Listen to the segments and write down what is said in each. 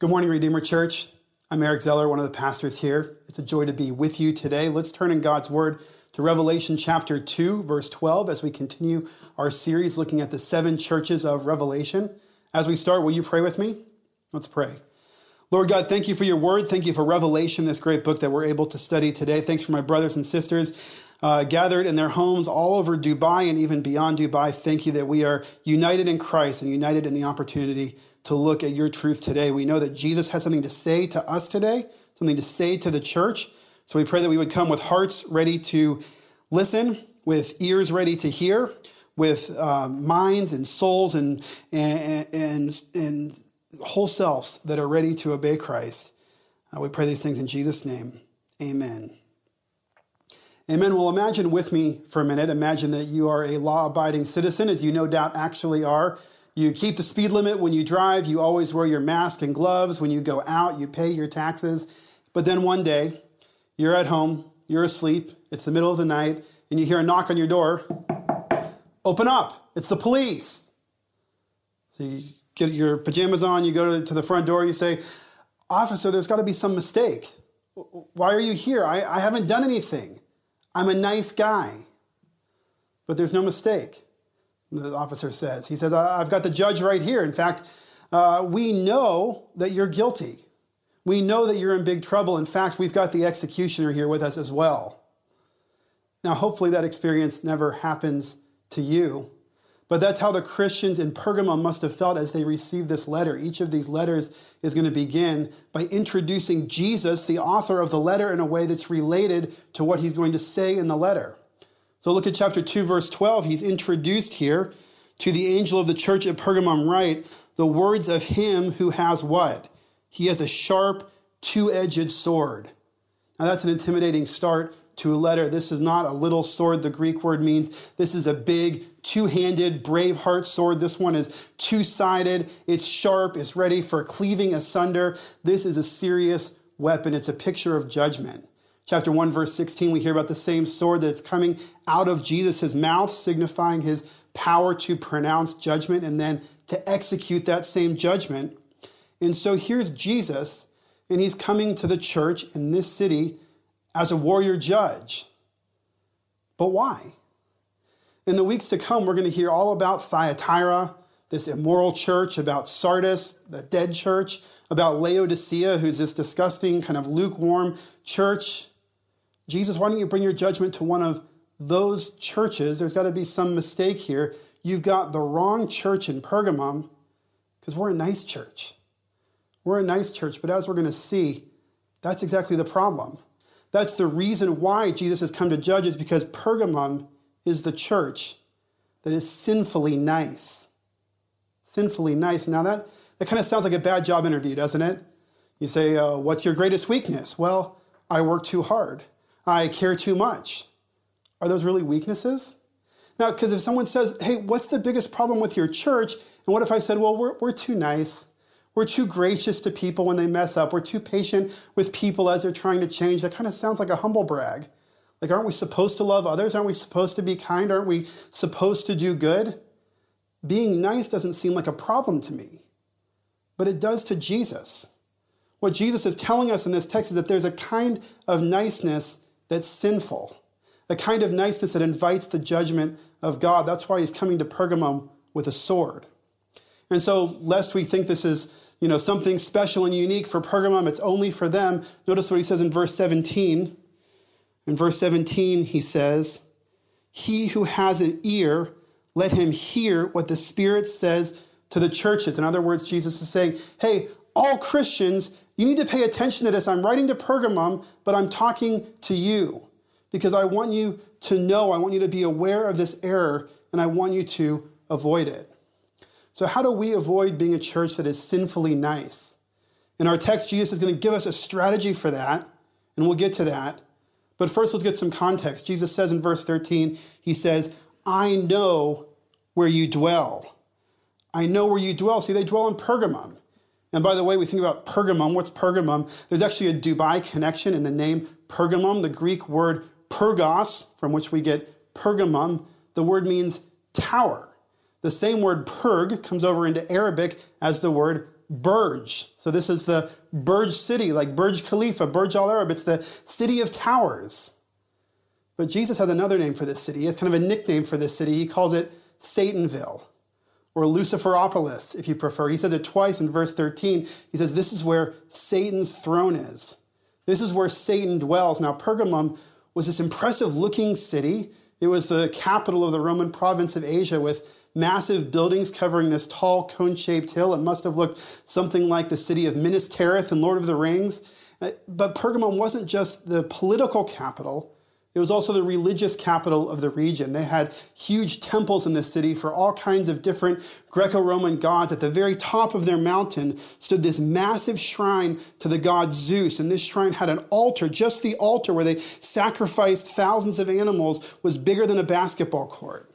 Good morning, Redeemer Church. I'm Eric Zeller, one of the pastors here. It's a joy to be with you today. Let's turn in God's Word to Revelation chapter 2, verse 12, as we continue our series looking at the seven churches of Revelation. As we start, will you pray with me? Let's pray. Lord God, thank you for your word. Thank you for Revelation, this great book that we're able to study today. Thanks for my brothers and sisters uh, gathered in their homes all over Dubai and even beyond Dubai. Thank you that we are united in Christ and united in the opportunity to look at your truth today. We know that Jesus has something to say to us today, something to say to the church. So we pray that we would come with hearts ready to listen, with ears ready to hear, with uh, minds and souls and, and, and, and whole selves that are ready to obey Christ. Uh, we pray these things in Jesus' name. Amen. Amen. Well, imagine with me for a minute. Imagine that you are a law abiding citizen, as you no doubt actually are. You keep the speed limit when you drive. You always wear your mask and gloves. When you go out, you pay your taxes. But then one day, you're at home, you're asleep, it's the middle of the night, and you hear a knock on your door. Open up, it's the police. So you get your pajamas on, you go to the front door, you say, Officer, there's got to be some mistake. Why are you here? I, I haven't done anything. I'm a nice guy. But there's no mistake the officer says. He says, I've got the judge right here. In fact, uh, we know that you're guilty. We know that you're in big trouble. In fact, we've got the executioner here with us as well. Now, hopefully, that experience never happens to you. But that's how the Christians in Pergamum must have felt as they received this letter. Each of these letters is going to begin by introducing Jesus, the author of the letter, in a way that's related to what he's going to say in the letter. So look at chapter 2, verse 12. He's introduced here to the angel of the church at Pergamum, right? The words of him who has what? He has a sharp, two edged sword. Now that's an intimidating start to a letter. This is not a little sword, the Greek word means. This is a big, two handed, Braveheart sword. This one is two sided, it's sharp, it's ready for cleaving asunder. This is a serious weapon, it's a picture of judgment. Chapter 1, verse 16, we hear about the same sword that's coming out of Jesus' mouth, signifying his power to pronounce judgment and then to execute that same judgment. And so here's Jesus, and he's coming to the church in this city as a warrior judge. But why? In the weeks to come, we're going to hear all about Thyatira, this immoral church, about Sardis, the dead church, about Laodicea, who's this disgusting, kind of lukewarm church. Jesus, why don't you bring your judgment to one of those churches? There's got to be some mistake here. You've got the wrong church in Pergamum because we're a nice church. We're a nice church, but as we're going to see, that's exactly the problem. That's the reason why Jesus has come to judge is because Pergamum is the church that is sinfully nice. Sinfully nice. Now that, that kind of sounds like a bad job interview, doesn't it? You say, uh, what's your greatest weakness? Well, I work too hard. I care too much. Are those really weaknesses? Now, because if someone says, hey, what's the biggest problem with your church? And what if I said, well, we're, we're too nice. We're too gracious to people when they mess up. We're too patient with people as they're trying to change. That kind of sounds like a humble brag. Like, aren't we supposed to love others? Aren't we supposed to be kind? Aren't we supposed to do good? Being nice doesn't seem like a problem to me, but it does to Jesus. What Jesus is telling us in this text is that there's a kind of niceness that's sinful, a kind of niceness that invites the judgment of God. That's why he's coming to Pergamum with a sword. And so, lest we think this is you know, something special and unique for Pergamum, it's only for them. Notice what he says in verse 17. In verse 17, he says, He who has an ear, let him hear what the Spirit says to the churches. In other words, Jesus is saying, Hey, all Christians, you need to pay attention to this. I'm writing to Pergamum, but I'm talking to you because I want you to know, I want you to be aware of this error, and I want you to avoid it. So, how do we avoid being a church that is sinfully nice? In our text, Jesus is going to give us a strategy for that, and we'll get to that. But first, let's get some context. Jesus says in verse 13, He says, I know where you dwell. I know where you dwell. See, they dwell in Pergamum. And by the way, we think about Pergamum. What's Pergamum? There's actually a Dubai connection in the name Pergamum, the Greek word pergos, from which we get Pergamum. The word means tower. The same word Perg comes over into Arabic as the word Burj. So this is the Burj city, like Burj Khalifa, Burj Al Arab. It's the city of towers. But Jesus has another name for this city. Has kind of a nickname for this city. He calls it Satanville or Luciferopolis, if you prefer. He says it twice in verse 13. He says, This is where Satan's throne is. This is where Satan dwells. Now, Pergamum was this impressive looking city. It was the capital of the Roman province of Asia with massive buildings covering this tall cone shaped hill. It must have looked something like the city of Minas Tirith in Lord of the Rings. Uh, but Pergamum wasn't just the political capital, it was also the religious capital of the region. They had huge temples in the city for all kinds of different Greco Roman gods. At the very top of their mountain stood this massive shrine to the god Zeus. And this shrine had an altar, just the altar where they sacrificed thousands of animals, was bigger than a basketball court.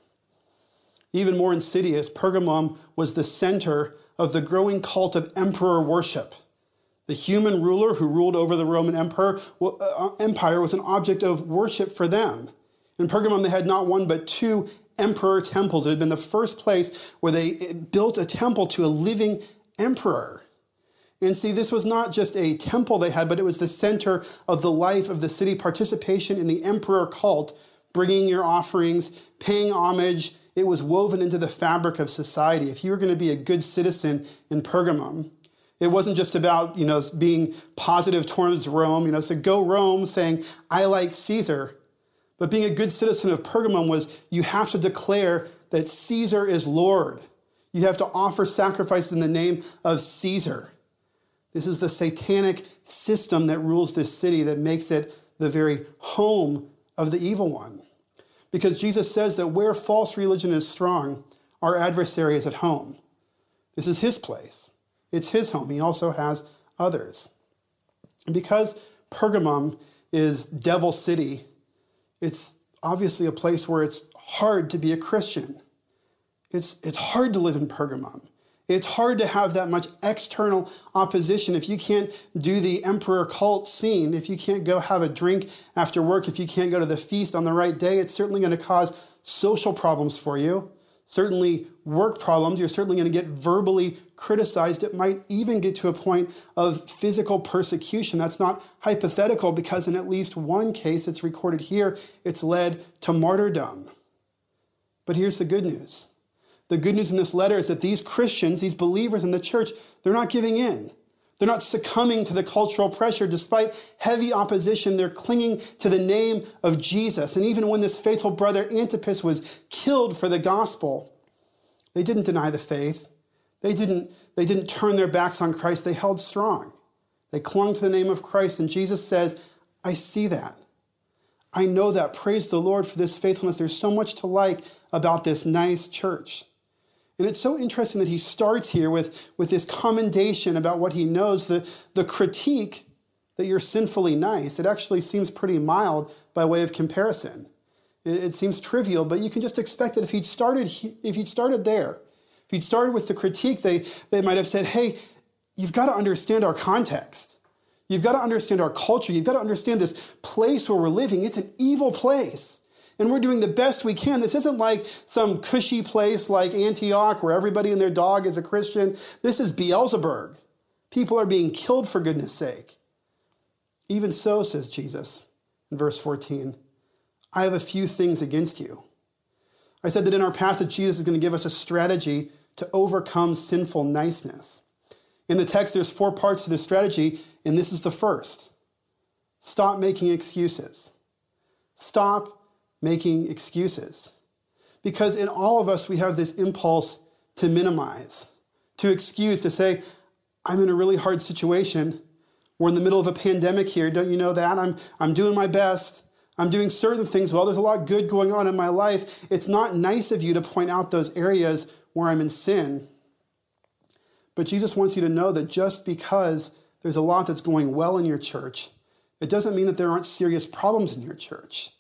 Even more insidious, Pergamum was the center of the growing cult of emperor worship. The human ruler who ruled over the Roman emperor, uh, empire was an object of worship for them. In Pergamum, they had not one but two emperor temples. It had been the first place where they uh, built a temple to a living emperor. And see, this was not just a temple they had, but it was the center of the life of the city, participation in the emperor cult, bringing your offerings, paying homage, it was woven into the fabric of society. If you were going to be a good citizen in Pergamum, it wasn't just about, you know, being positive towards Rome, you know, so go Rome saying, I like Caesar. But being a good citizen of Pergamum was you have to declare that Caesar is Lord. You have to offer sacrifices in the name of Caesar. This is the satanic system that rules this city that makes it the very home of the evil one. Because Jesus says that where false religion is strong, our adversary is at home. This is his place, it's his home. He also has others. And because Pergamum is Devil City, it's obviously a place where it's hard to be a Christian. It's, it's hard to live in Pergamum. It's hard to have that much external opposition if you can't do the emperor cult scene, if you can't go have a drink after work, if you can't go to the feast on the right day. It's certainly going to cause social problems for you, certainly work problems. You're certainly going to get verbally criticized. It might even get to a point of physical persecution. That's not hypothetical because, in at least one case, it's recorded here, it's led to martyrdom. But here's the good news the good news in this letter is that these Christians, these believers in the church, they're not giving in. They're not succumbing to the cultural pressure. Despite heavy opposition, they're clinging to the name of Jesus. And even when this faithful brother Antipas was killed for the gospel, they didn't deny the faith. They didn't, they didn't turn their backs on Christ. They held strong. They clung to the name of Christ. And Jesus says, I see that. I know that. Praise the Lord for this faithfulness. There's so much to like about this nice church. And it's so interesting that he starts here with, with this commendation about what he knows, the, the critique that you're sinfully nice. It actually seems pretty mild by way of comparison. It, it seems trivial, but you can just expect that if he'd started, if he'd started there, if he'd started with the critique, they, they might have said, hey, you've got to understand our context. You've got to understand our culture. You've got to understand this place where we're living. It's an evil place and we're doing the best we can. This isn't like some cushy place like Antioch where everybody and their dog is a Christian. This is Beelzebub. People are being killed for goodness sake. Even so, says Jesus in verse 14, I have a few things against you. I said that in our passage, Jesus is going to give us a strategy to overcome sinful niceness. In the text, there's four parts to this strategy, and this is the first. Stop making excuses. Stop making excuses. Because in all of us, we have this impulse to minimize, to excuse, to say, I'm in a really hard situation. We're in the middle of a pandemic here. Don't you know that? I'm, I'm doing my best. I'm doing certain things well. There's a lot good going on in my life. It's not nice of you to point out those areas where I'm in sin. But Jesus wants you to know that just because there's a lot that's going well in your church, it doesn't mean that there aren't serious problems in your church.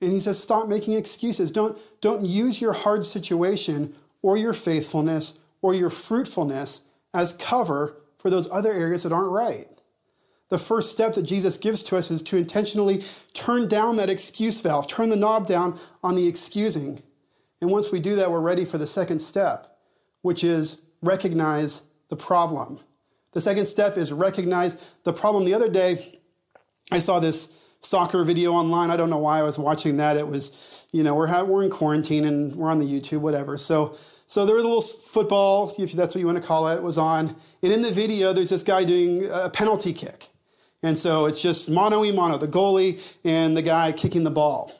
And he says, stop making excuses. Don't, don't use your hard situation or your faithfulness or your fruitfulness as cover for those other areas that aren't right. The first step that Jesus gives to us is to intentionally turn down that excuse valve, turn the knob down on the excusing. And once we do that, we're ready for the second step, which is recognize the problem. The second step is recognize the problem. The other day, I saw this soccer video online. I don't know why I was watching that. It was, you know, we're, we're in quarantine and we're on the YouTube, whatever. So, so there was a little football, if that's what you want to call it, was on. And in the video, there's this guy doing a penalty kick. And so it's just mano y mano, the goalie and the guy kicking the ball.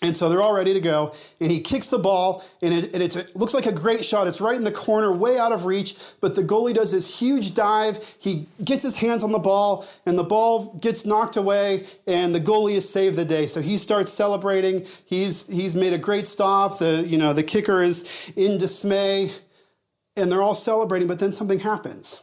And so they're all ready to go. And he kicks the ball, and, it, and it looks like a great shot. It's right in the corner, way out of reach. But the goalie does this huge dive. He gets his hands on the ball, and the ball gets knocked away, and the goalie has saved the day. So he starts celebrating. He's, he's made a great stop. The, you know, the kicker is in dismay, and they're all celebrating. But then something happens.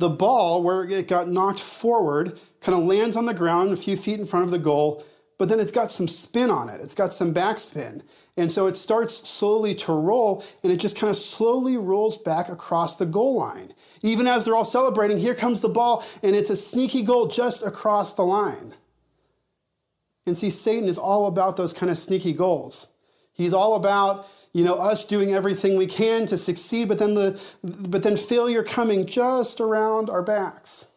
The ball, where it got knocked forward, kind of lands on the ground a few feet in front of the goal but then it's got some spin on it. It's got some backspin. And so it starts slowly to roll and it just kind of slowly rolls back across the goal line. Even as they're all celebrating, here comes the ball and it's a sneaky goal just across the line. And see, Satan is all about those kind of sneaky goals. He's all about, you know, us doing everything we can to succeed, but then the but then failure coming just around our backs.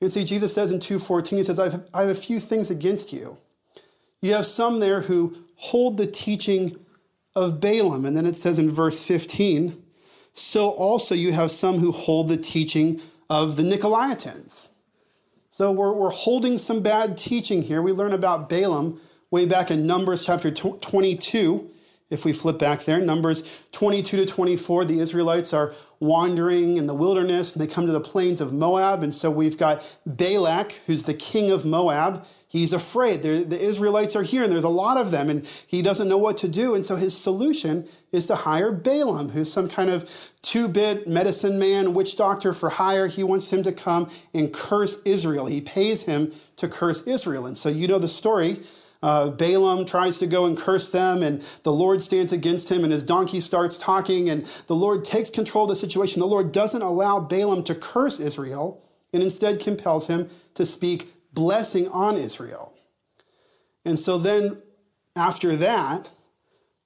And see, Jesus says in 2.14, he says, I have, I have a few things against you. You have some there who hold the teaching of Balaam. And then it says in verse 15, so also you have some who hold the teaching of the Nicolaitans. So we're, we're holding some bad teaching here. We learn about Balaam way back in Numbers chapter 22. If we flip back there, Numbers 22 to 24, the Israelites are wandering in the wilderness and they come to the plains of Moab. And so we've got Balak, who's the king of Moab. He's afraid. They're, the Israelites are here and there's a lot of them and he doesn't know what to do. And so his solution is to hire Balaam, who's some kind of two bit medicine man, witch doctor for hire. He wants him to come and curse Israel. He pays him to curse Israel. And so you know the story. Uh, Balaam tries to go and curse them, and the Lord stands against him, and his donkey starts talking, and the Lord takes control of the situation. The Lord doesn't allow Balaam to curse Israel, and instead compels him to speak blessing on Israel. And so then, after that,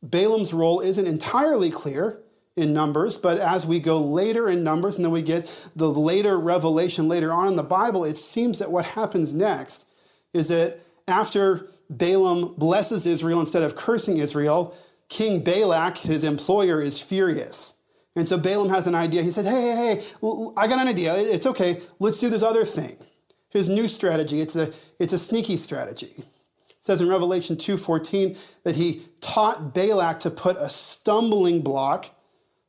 Balaam's role isn't entirely clear in Numbers, but as we go later in Numbers, and then we get the later revelation later on in the Bible, it seems that what happens next is that after Balaam blesses Israel instead of cursing Israel, King Balak, his employer, is furious. And so Balaam has an idea. He said, Hey, hey, hey, I got an idea. It's okay. Let's do this other thing. His new strategy, it's a, it's a sneaky strategy. It says in Revelation 2.14 that he taught Balak to put a stumbling block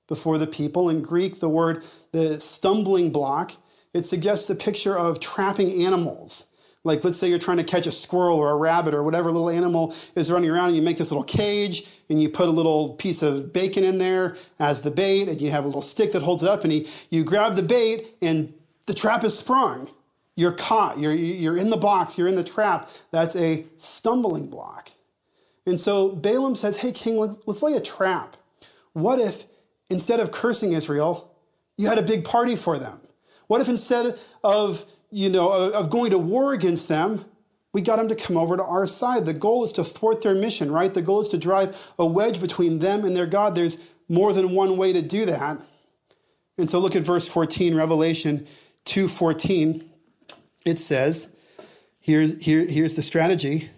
before the people. In Greek, the word, the stumbling block, it suggests the picture of trapping animals. Like, let's say you're trying to catch a squirrel or a rabbit or whatever little animal is running around, and you make this little cage and you put a little piece of bacon in there as the bait, and you have a little stick that holds it up, and he, you grab the bait, and the trap is sprung. You're caught. You're, you're in the box. You're in the trap. That's a stumbling block. And so Balaam says, Hey, king, let's lay a trap. What if instead of cursing Israel, you had a big party for them? What if instead of you know, of going to war against them, we got them to come over to our side. The goal is to thwart their mission, right? The goal is to drive a wedge between them and their God. There's more than one way to do that. And so look at verse 14, Revelation 2:14. It says, here, here, here's the strategy.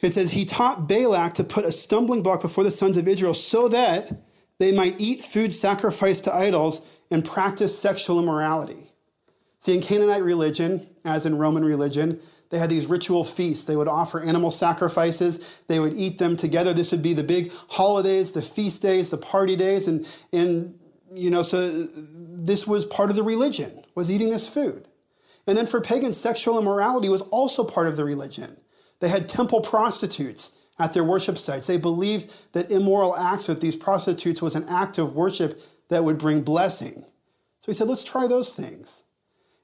It says, He taught Balak to put a stumbling block before the sons of Israel so that they might eat food sacrificed to idols and practice sexual immorality. See, in Canaanite religion, as in Roman religion, they had these ritual feasts. They would offer animal sacrifices. They would eat them together. This would be the big holidays, the feast days, the party days. And, and you know, so this was part of the religion, was eating this food. And then for pagans, sexual immorality was also part of the religion. They had temple prostitutes at their worship sites. They believed that immoral acts with these prostitutes was an act of worship that would bring blessing. So he said, let's try those things.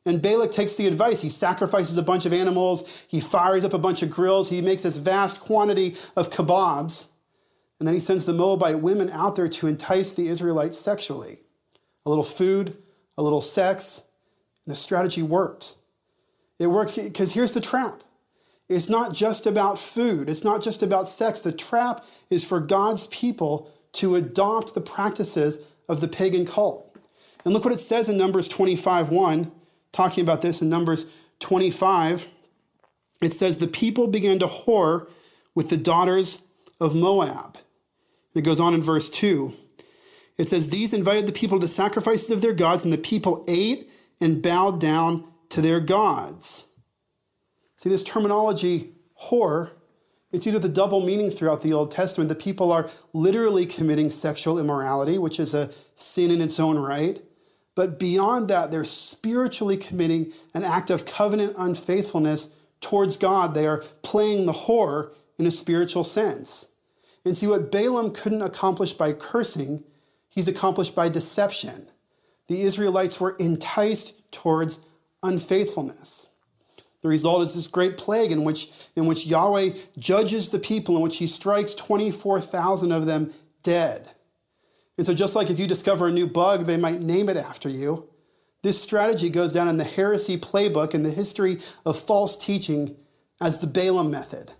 And Balak takes the advice. He sacrifices a bunch of animals. He fires up a bunch of grills. He makes this vast quantity of kebabs. And then he sends the Moabite women out there to entice the Israelites sexually. A little food, a little sex, and the strategy worked. It worked because here's the trap. It's not just about food, it's not just about sex. The trap is for God's people to adopt the practices of the pagan cult. And look what it says in Numbers 25 1, talking about this in Numbers 25. It says, The people began to whore with the daughters of Moab. It goes on in verse 2. It says, These invited the people to the sacrifices of their gods, and the people ate and bowed down to their gods. See, this terminology, whore, it's used with a double meaning throughout the Old Testament. The people are literally committing sexual immorality, which is a sin in its own right. But beyond that, they're spiritually committing an act of covenant unfaithfulness towards God. They are playing the whore in a spiritual sense. And see what Balaam couldn't accomplish by cursing, he's accomplished by deception. The Israelites were enticed towards unfaithfulness. The result is this great plague in which, in which Yahweh judges the people, in which he strikes 24,000 of them dead. And so, just like if you discover a new bug, they might name it after you, this strategy goes down in the heresy playbook in the history of false teaching as the Balaam method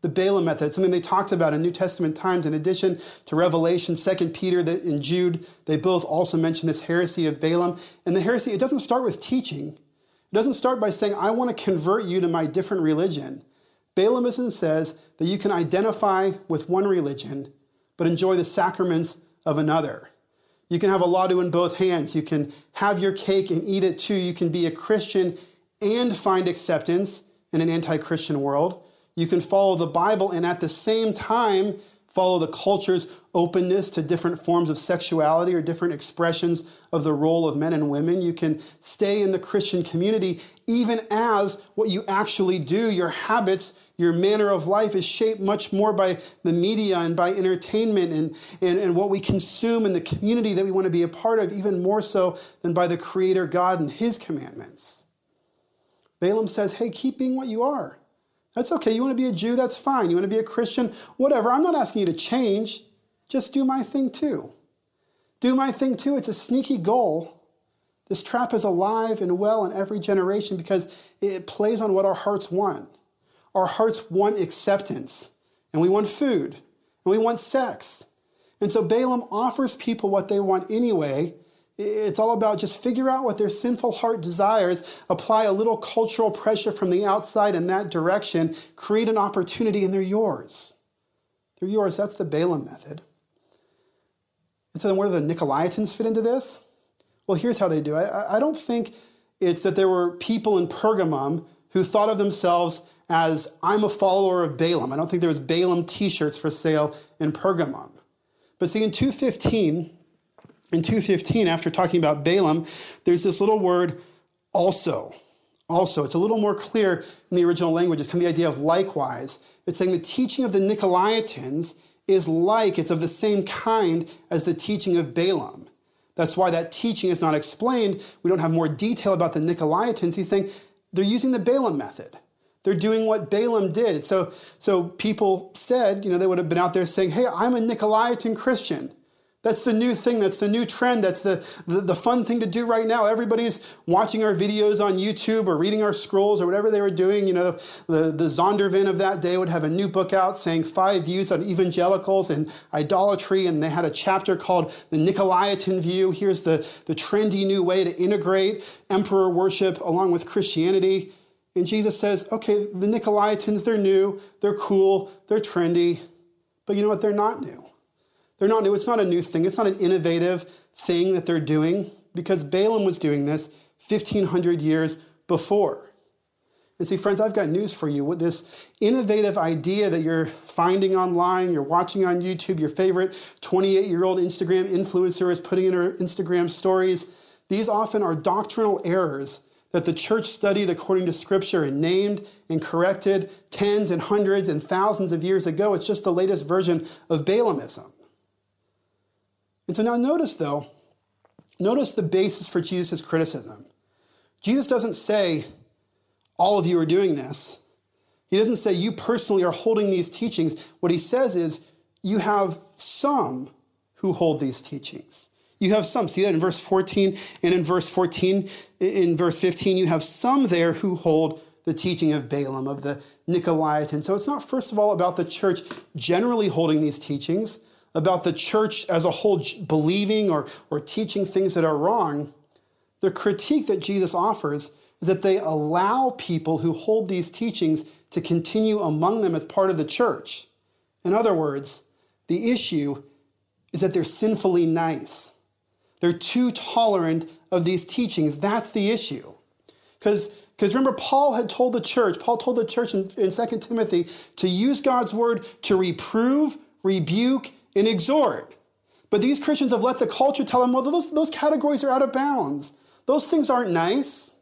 the Balaam method. It's something they talked about in New Testament times. In addition to Revelation, 2 Peter and Jude, they both also mention this heresy of Balaam. And the heresy, it doesn't start with teaching. It doesn't start by saying, I want to convert you to my different religion. Balaamism says that you can identify with one religion, but enjoy the sacraments of another. You can have a laude in both hands. You can have your cake and eat it too. You can be a Christian and find acceptance in an anti Christian world. You can follow the Bible and at the same time follow the culture's openness to different forms of sexuality or different expressions of the role of men and women. You can stay in the Christian community even as what you actually do, your habits, your manner of life is shaped much more by the media and by entertainment and, and, and what we consume in the community that we want to be a part of, even more so than by the Creator God and His commandments. Balaam says, hey, keep being what you are. That's okay. You want to be a Jew? That's fine. You want to be a Christian? Whatever. I'm not asking you to change. Just do my thing too. Do my thing too. It's a sneaky goal. This trap is alive and well in every generation because it plays on what our hearts want. Our hearts want acceptance, and we want food, and we want sex. And so Balaam offers people what they want anyway it's all about just figure out what their sinful heart desires, apply a little cultural pressure from the outside in that direction, create an opportunity, and they're yours. They're yours. That's the Balaam method. And so then where do the Nicolaitans fit into this? Well, here's how they do. I, I don't think it's that there were people in Pergamum who thought of themselves as, I'm a follower of Balaam. I don't think there was Balaam t-shirts for sale in Pergamum. But see, in 215, in 215, after talking about Balaam, there's this little word also. Also, it's a little more clear in the original language. It's kind of the idea of likewise. It's saying the teaching of the Nicolaitans is like, it's of the same kind as the teaching of Balaam. That's why that teaching is not explained. We don't have more detail about the Nicolaitans. He's saying they're using the Balaam method. They're doing what Balaam did. So, so people said, you know, they would have been out there saying, hey, I'm a Nicolaitan Christian. That's the new thing. That's the new trend. That's the, the, the, fun thing to do right now. Everybody's watching our videos on YouTube or reading our scrolls or whatever they were doing. You know, the, the Zondervan of that day would have a new book out saying five views on evangelicals and idolatry. And they had a chapter called the Nicolaitan view. Here's the, the trendy new way to integrate emperor worship along with Christianity. And Jesus says, okay, the Nicolaitans, they're new, they're cool, they're trendy. But you know what? They're not new. They're not new. It's not a new thing. It's not an innovative thing that they're doing because Balaam was doing this 1500 years before. And see, friends, I've got news for you. With this innovative idea that you're finding online, you're watching on YouTube, your favorite 28 year old Instagram influencer is putting in her Instagram stories, these often are doctrinal errors that the church studied according to Scripture and named and corrected tens and hundreds and thousands of years ago. It's just the latest version of Balaamism. And so now notice, though, notice the basis for Jesus' criticism. Jesus doesn't say, all of you are doing this. He doesn't say, you personally are holding these teachings. What he says is, you have some who hold these teachings. You have some. See that in verse 14 and in verse 14, in verse 15, you have some there who hold the teaching of Balaam, of the Nicolaitans. So it's not, first of all, about the church generally holding these teachings, about the church as a whole believing or, or teaching things that are wrong. The critique that Jesus offers is that they allow people who hold these teachings to continue among them as part of the church. In other words, the issue is that they're sinfully nice. They're too tolerant of these teachings. That's the issue. Because remember, Paul had told the church, Paul told the church in, in 2 Timothy to use God's word to reprove, rebuke, and exhort. But these Christians have let the culture tell them, well, those, those categories are out of bounds. Those things aren't nice.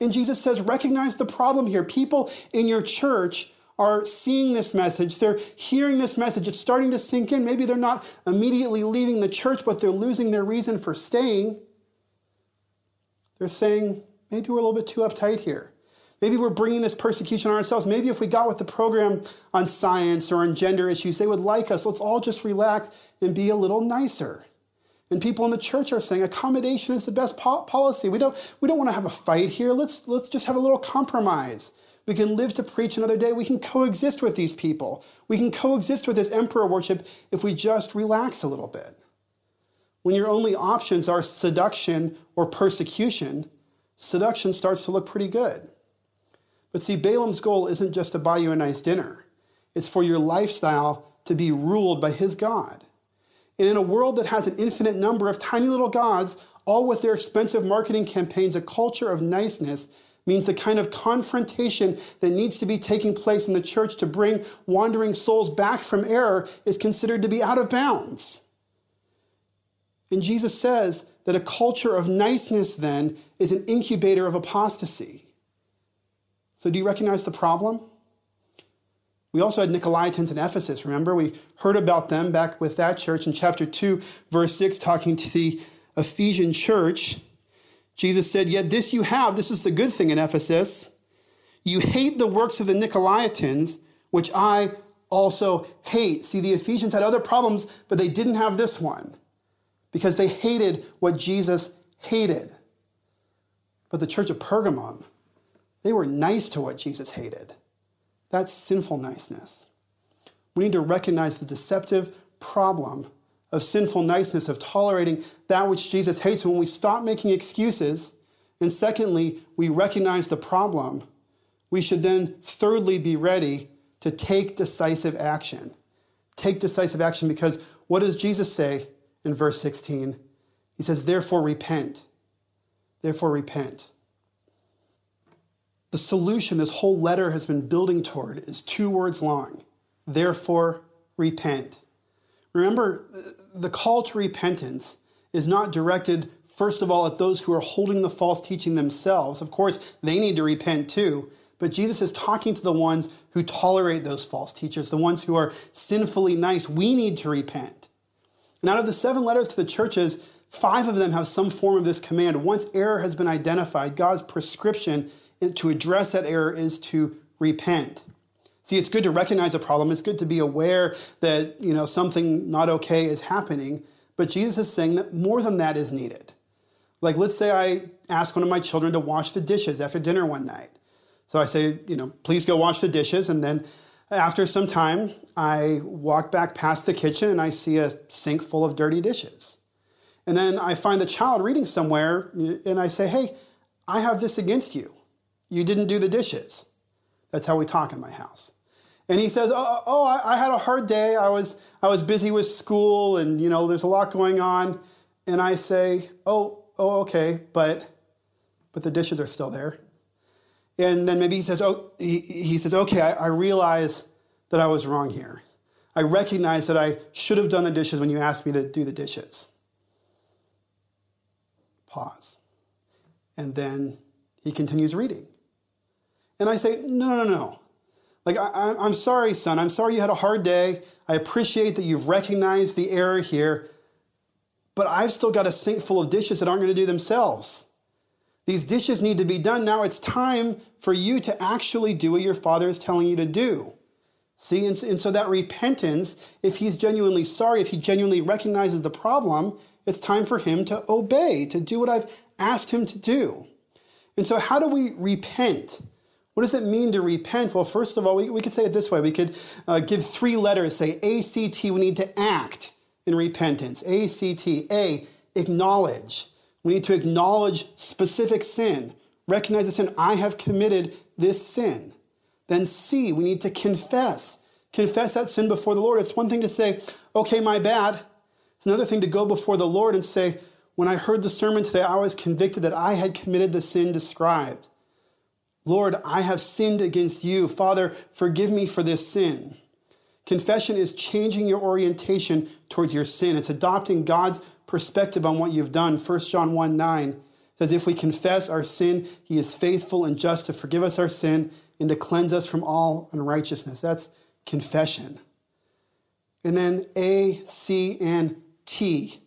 And Jesus says, recognize the problem here. People in your church are seeing this message. They're hearing this message. It's starting to sink in. Maybe they're not immediately leaving the church, but they're losing their reason for staying. They're saying, maybe we're a little bit too uptight here. Maybe we're bringing this persecution on ourselves. Maybe if we got with the program on science or on gender issues, they would like us. Let's all just relax and be a little nicer. And people in the church are saying accommodation is the best po- policy. We don't, we don't want to have a fight here. Let's, let's just have a little compromise. We can live to preach another day. We can coexist with these people. We can coexist with this emperor worship if we just relax a little bit. When your only options are seduction or persecution, seduction starts to look pretty good. But see, Balaam's goal isn't just to buy you a nice dinner, it's for your lifestyle to be ruled by his God. And in a world that has an infinite number of tiny little gods, all with their expensive marketing campaigns, a culture of niceness means the kind of confrontation that needs to be taking place in the church to bring wandering souls back from error is considered to be out of bounds. And Jesus says that a culture of niceness then is an incubator of apostasy. So, do you recognize the problem? We also had Nicolaitans in Ephesus, remember? We heard about them back with that church in chapter 2, verse 6, talking to the Ephesian church. Jesus said, Yet this you have, this is the good thing in Ephesus. You hate the works of the Nicolaitans, which I also hate. See, the Ephesians had other problems, but they didn't have this one because they hated what Jesus hated. But the church of Pergamum, they were nice to what Jesus hated. That's sinful niceness. We need to recognize the deceptive problem of sinful niceness, of tolerating that which Jesus hates. when we stop making excuses, and secondly, we recognize the problem, we should then, thirdly, be ready to take decisive action. Take decisive action because what does Jesus say in verse 16? He says, Therefore, repent. Therefore, repent. The solution this whole letter has been building toward is two words long. Therefore, repent. Remember, the call to repentance is not directed, first of all, at those who are holding the false teaching themselves. Of course, they need to repent too. But Jesus is talking to the ones who tolerate those false teachers, the ones who are sinfully nice. We need to repent. And out of the seven letters to the churches, five of them have some form of this command. Once error has been identified, God's prescription to address that error is to repent. See, it's good to recognize a problem. It's good to be aware that, you know, something not okay is happening. But Jesus is saying that more than that is needed. Like, let's say I ask one of my children to wash the dishes after dinner one night. So I say, you know, please go wash the dishes. And then after some time, I walk back past the kitchen and I see a sink full of dirty dishes. And then I find the child reading somewhere and I say, hey, I have this against you. You didn't do the dishes. That's how we talk in my house. And he says, oh, "Oh, oh I, I, had a hard day. I was I was busy with school, and you know, there's a lot going on." And I say, "Oh, oh, okay, but but the dishes are still there." And then maybe he says, "Oh, he, he says, okay, I, I realize that I was wrong here. I recognize that I should have done the dishes when you asked me to do the dishes." Pause, and then he continues reading. And I say, no, no, no. Like, I, I'm sorry, son. I'm sorry you had a hard day. I appreciate that you've recognized the error here, but I've still got a sink full of dishes that aren't going to do themselves. These dishes need to be done. Now it's time for you to actually do what your father is telling you to do. See, and, and so that repentance, if he's genuinely sorry, if he genuinely recognizes the problem, it's time for him to obey, to do what I've asked him to do. And so, how do we repent? What does it mean to repent? Well, first of all, we, we could say it this way. We could uh, give three letters, say ACT, we need to act in repentance. ACT, A, acknowledge. We need to acknowledge specific sin, recognize the sin. I have committed this sin. Then C, we need to confess. Confess that sin before the Lord. It's one thing to say, okay, my bad. It's another thing to go before the Lord and say, when I heard the sermon today, I was convicted that I had committed the sin described. Lord, I have sinned against you. Father, forgive me for this sin. Confession is changing your orientation towards your sin. It's adopting God's perspective on what you've done. 1 John 1 9 says, If we confess our sin, he is faithful and just to forgive us our sin and to cleanse us from all unrighteousness. That's confession. And then A, C, and T.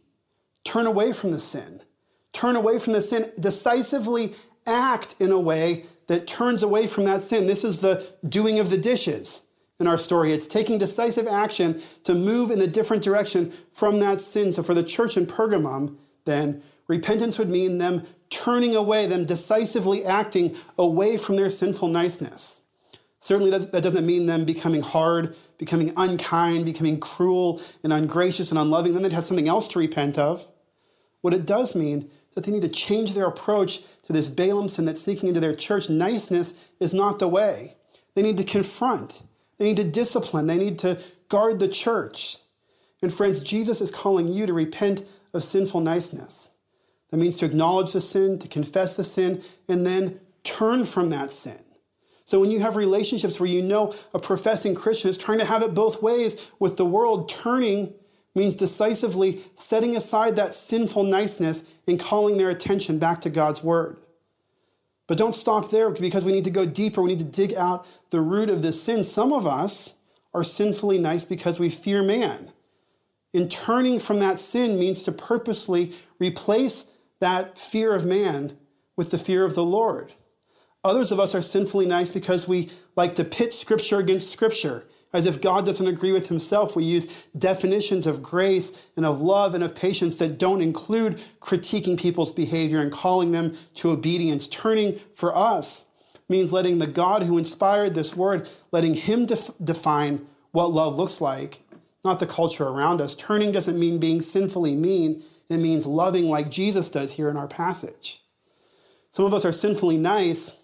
Turn away from the sin. Turn away from the sin. Decisively act in a way that turns away from that sin. This is the doing of the dishes in our story. It's taking decisive action to move in the different direction from that sin. So for the church in Pergamum, then, repentance would mean them turning away, them decisively acting away from their sinful niceness. Certainly, that doesn't mean them becoming hard, becoming unkind, becoming cruel and ungracious and unloving. Then they'd have something else to repent of. What it does mean is that they need to change their approach this Balaam sin that's sneaking into their church. Niceness is not the way. They need to confront, they need to discipline, they need to guard the church. And friends, Jesus is calling you to repent of sinful niceness. That means to acknowledge the sin, to confess the sin, and then turn from that sin. So when you have relationships where you know a professing Christian is trying to have it both ways with the world, turning means decisively setting aside that sinful niceness and calling their attention back to God's word. But don't stop there because we need to go deeper. We need to dig out the root of this sin. Some of us are sinfully nice because we fear man. And turning from that sin means to purposely replace that fear of man with the fear of the Lord. Others of us are sinfully nice because we like to pit Scripture against Scripture. As if God doesn't agree with himself, we use definitions of grace and of love and of patience that don't include critiquing people's behavior and calling them to obedience. Turning for us means letting the God who inspired this word, letting him def- define what love looks like, not the culture around us. Turning doesn't mean being sinfully mean, it means loving like Jesus does here in our passage. Some of us are sinfully nice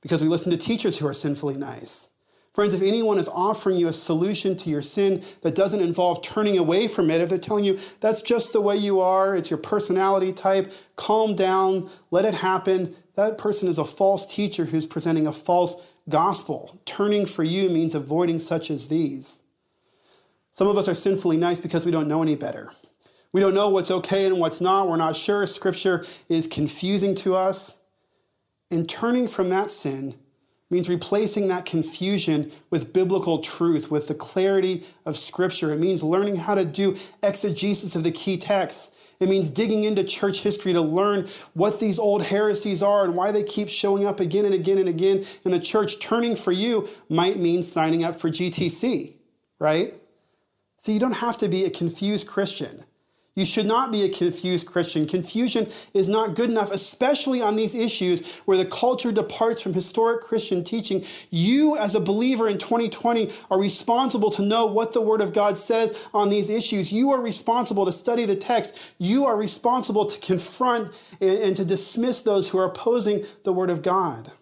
because we listen to teachers who are sinfully nice. Friends, if anyone is offering you a solution to your sin that doesn't involve turning away from it, if they're telling you that's just the way you are, it's your personality type, calm down, let it happen, that person is a false teacher who's presenting a false gospel. Turning for you means avoiding such as these. Some of us are sinfully nice because we don't know any better. We don't know what's okay and what's not. We're not sure. Scripture is confusing to us. And turning from that sin means replacing that confusion with biblical truth, with the clarity of Scripture. It means learning how to do exegesis of the key texts. It means digging into church history to learn what these old heresies are and why they keep showing up again and again and again in the church. Turning for you might mean signing up for GTC, right? So you don't have to be a confused Christian. You should not be a confused Christian. Confusion is not good enough, especially on these issues where the culture departs from historic Christian teaching. You, as a believer in 2020, are responsible to know what the Word of God says on these issues. You are responsible to study the text. You are responsible to confront and, to dismiss those who are opposing the Word of God.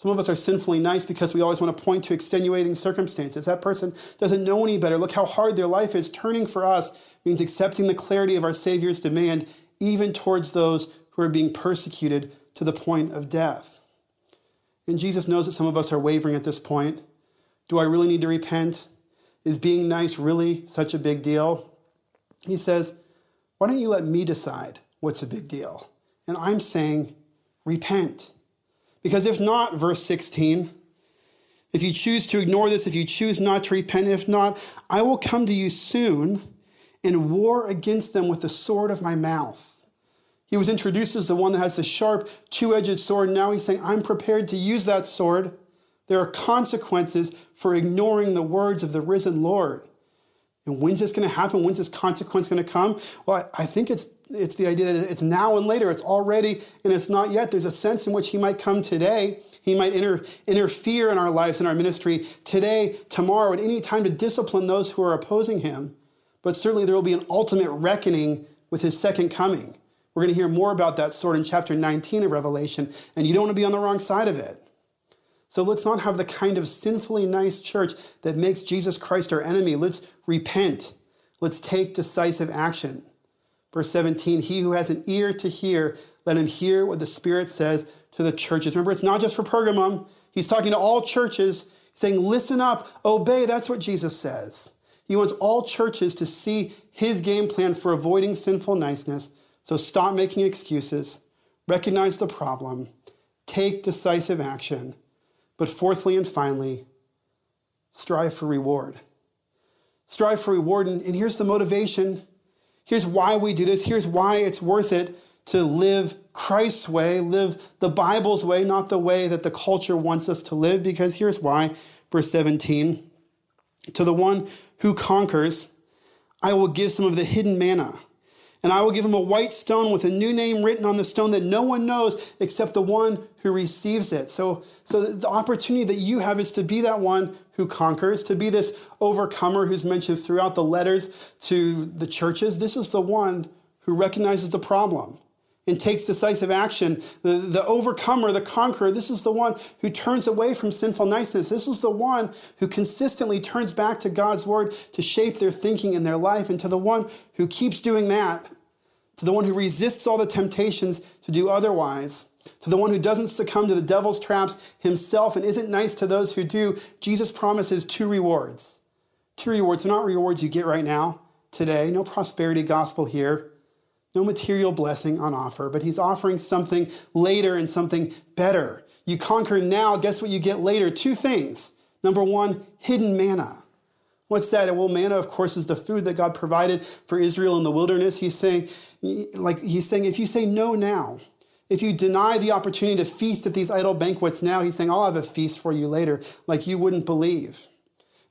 Some of us are sinfully nice because we always want to point to extenuating circumstances. That person doesn't know any better. Look how hard their life is. Turning for us means accepting the clarity of our Savior's demand, even towards those who are being persecuted to the point of death. And Jesus knows that some of us are wavering at this point. Do I really need to repent? Is being nice really such a big deal? He says, Why don't you let me decide what's a big deal? And I'm saying, repent. Because if not, verse 16, if you choose to ignore this, if you choose not to repent, if not, I will come to you soon and war against them with the sword of my mouth. He was introduced as the one that has the sharp, two edged sword. Now he's saying, I'm prepared to use that sword. There are consequences for ignoring the words of the risen Lord. And when's this going to happen? When's this consequence going to come? Well, I think it's it's the idea that it's now and later. It's already and it's not yet. There's a sense in which he might come today. He might inter- interfere in our lives, in our ministry today, tomorrow, at any time to discipline those who are opposing him. But certainly there will be an ultimate reckoning with his second coming. We're going to hear more about that sort in chapter 19 of Revelation, and you don't want to be on the wrong side of it. So let's not have the kind of sinfully nice church that makes Jesus Christ our enemy. Let's repent. Let's take decisive action. Verse 17 He who has an ear to hear, let him hear what the Spirit says to the churches. Remember, it's not just for Pergamum, he's talking to all churches, saying, Listen up, obey. That's what Jesus says. He wants all churches to see his game plan for avoiding sinful niceness. So stop making excuses, recognize the problem, take decisive action. But fourthly and finally, strive for reward. Strive for reward. And, here's the motivation Here's why we do this. Here's why it's worth it to live Christ's way, live the Bible's way, not the way that the culture wants us to live. Because here's why. Verse 17 To the one who conquers, I will give some of the hidden manna and I will give him a white stone with a new name written on the stone that no one knows except the one who receives it. So, so the opportunity that you have is to be that one who conquers, to be this overcomer who's mentioned throughout the letters to the churches. This is the one who recognizes the problem and takes decisive action. The, the overcomer, the conqueror, this is the one who turns away from sinful niceness. This is the one who consistently turns back to God's word to shape their thinking and their life. And to the one who keeps doing that, to the one who resists all the temptations to do otherwise, to the one who doesn't succumb to the devil's traps himself and isn't nice to those who do, Jesus promises two rewards. Two rewards. They're not rewards you get right now, today. No prosperity gospel here no material blessing on offer, but he's offering something later and something better. You conquer now, guess what you get later? Two things. Number one, hidden manna. What's that? Well, manna, of course, is the food that God provided for Israel in the wilderness. He's saying, like, he's saying, if you say no now, if you deny the opportunity to feast at these idol banquets now, he's saying, I'll have a feast for you later, like you wouldn't believe.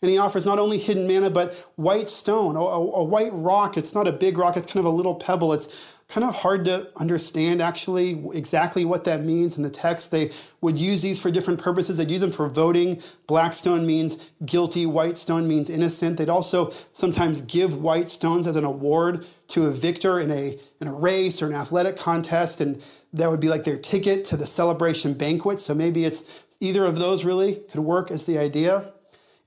And he offers not only hidden manna, but white stone, a, a, white rock. It's not a big rock, it's kind of a little pebble. It's kind of hard to understand actually exactly what that means in the text. They would use these for different purposes. They'd use them for voting. Black stone means guilty, white stone means innocent. They'd also sometimes give white stones as an award to a victor in a, in a race or an athletic contest. And that would be like their ticket to the celebration banquet. So maybe it's either of those really could work as the idea.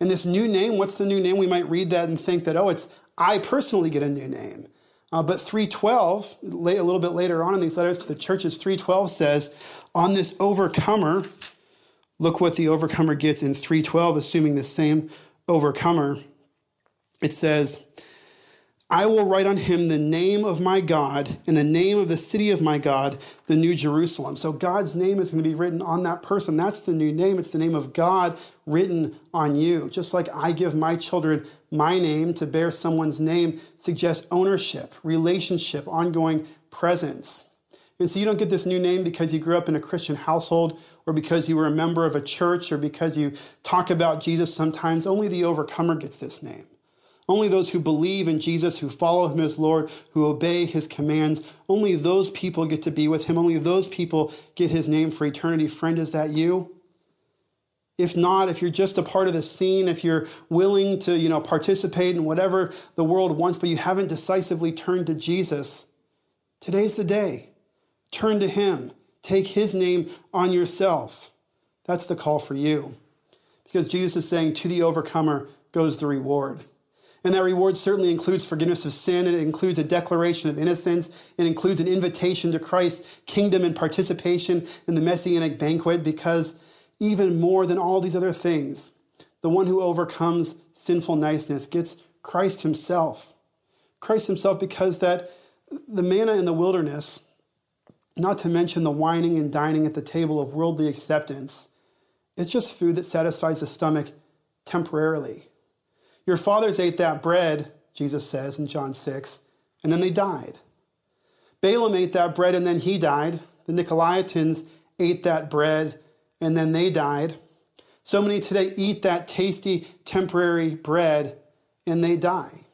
And this new name, what's the new name? We might read that and think that, oh, it's I personally get a new name. Uh, but 312, a little bit later on in these letters to the churches, 312 says, on this overcomer, look what the overcomer gets in 312, assuming the same overcomer. It says, I will write on him the name of my God and the name of the city of my God, the New Jerusalem. So God's name is going to be written on that person. That's the new name. It's the name of God written on you. Just like I give my children my name to bear someone's name suggests ownership, relationship, ongoing presence. And so you don't get this new name because you grew up in a Christian household or because you were a member of a church or because you talk about Jesus sometimes. Only the overcomer gets this name. Only those who believe in Jesus, who follow him as Lord, who obey his commands, only those people get to be with him. Only those people get his name for eternity. Friend, is that you? If not, if you're just a part of the scene, if you're willing to, you know, participate in whatever the world wants, but you haven't decisively turned to Jesus, today's the day. Turn to him. Take his name on yourself. That's the call for you. Because Jesus is saying, to the overcomer goes the reward. And that reward certainly includes forgiveness of sin. And it includes a declaration of innocence. It includes an invitation to Christ's kingdom and participation in the messianic banquet because even more than all these other things, the one who overcomes sinful niceness gets Christ himself. Christ himself because that the manna in the wilderness, not to mention the wining and dining at the table of worldly acceptance, it's just food that satisfies the stomach temporarily. Your fathers ate that bread, Jesus says in John 6, and then they died. Balaam ate that bread and then he died. The Nicolaitans ate that bread and then they died. So many today eat that tasty temporary bread and they die.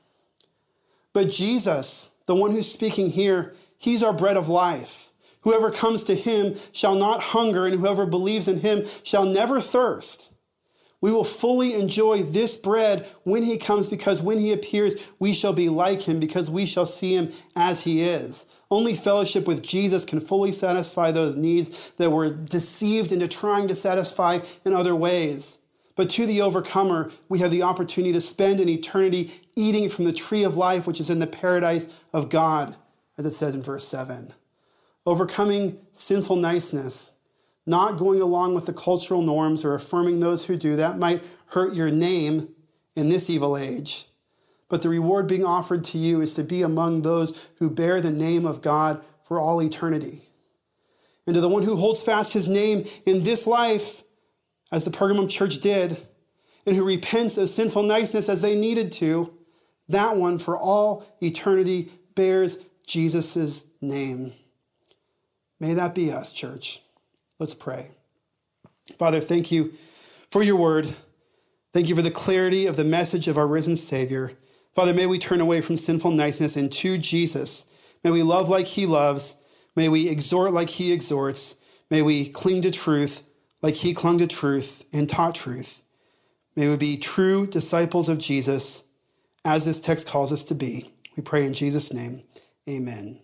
But Jesus, the one who's speaking here, he's our bread of life. Whoever comes to him shall not hunger, and whoever believes in him shall never thirst. We will fully enjoy this bread when he comes, because when he appears, we shall be like him, because we shall see him as he is. Only fellowship with Jesus can fully satisfy those needs that we're deceived into trying to satisfy in other ways. But to the overcomer, we have the opportunity to spend an eternity eating from the tree of life, which is in the paradise of God, as it says in verse 7. Overcoming sinful niceness not going along with the cultural norms or affirming those who do that might hurt your name in this evil age. But the reward being offered to you is to be among those who bear the name of God for all eternity. And to the one who holds fast his name in this life, as the Pergamum church did, and who repents of sinful niceness as they needed to, that one for all eternity bears Jesus' name. May that be us, church. Let's pray. Father, thank you for your word. Thank you for the clarity of the message of our risen Savior. Father, may we turn away from sinful niceness and to Jesus. May we love like he loves. May we exhort like he exhorts. May we cling to truth like he clung to truth and taught truth. May we be true disciples of Jesus as this text calls us to be. We pray in Jesus' name. Amen.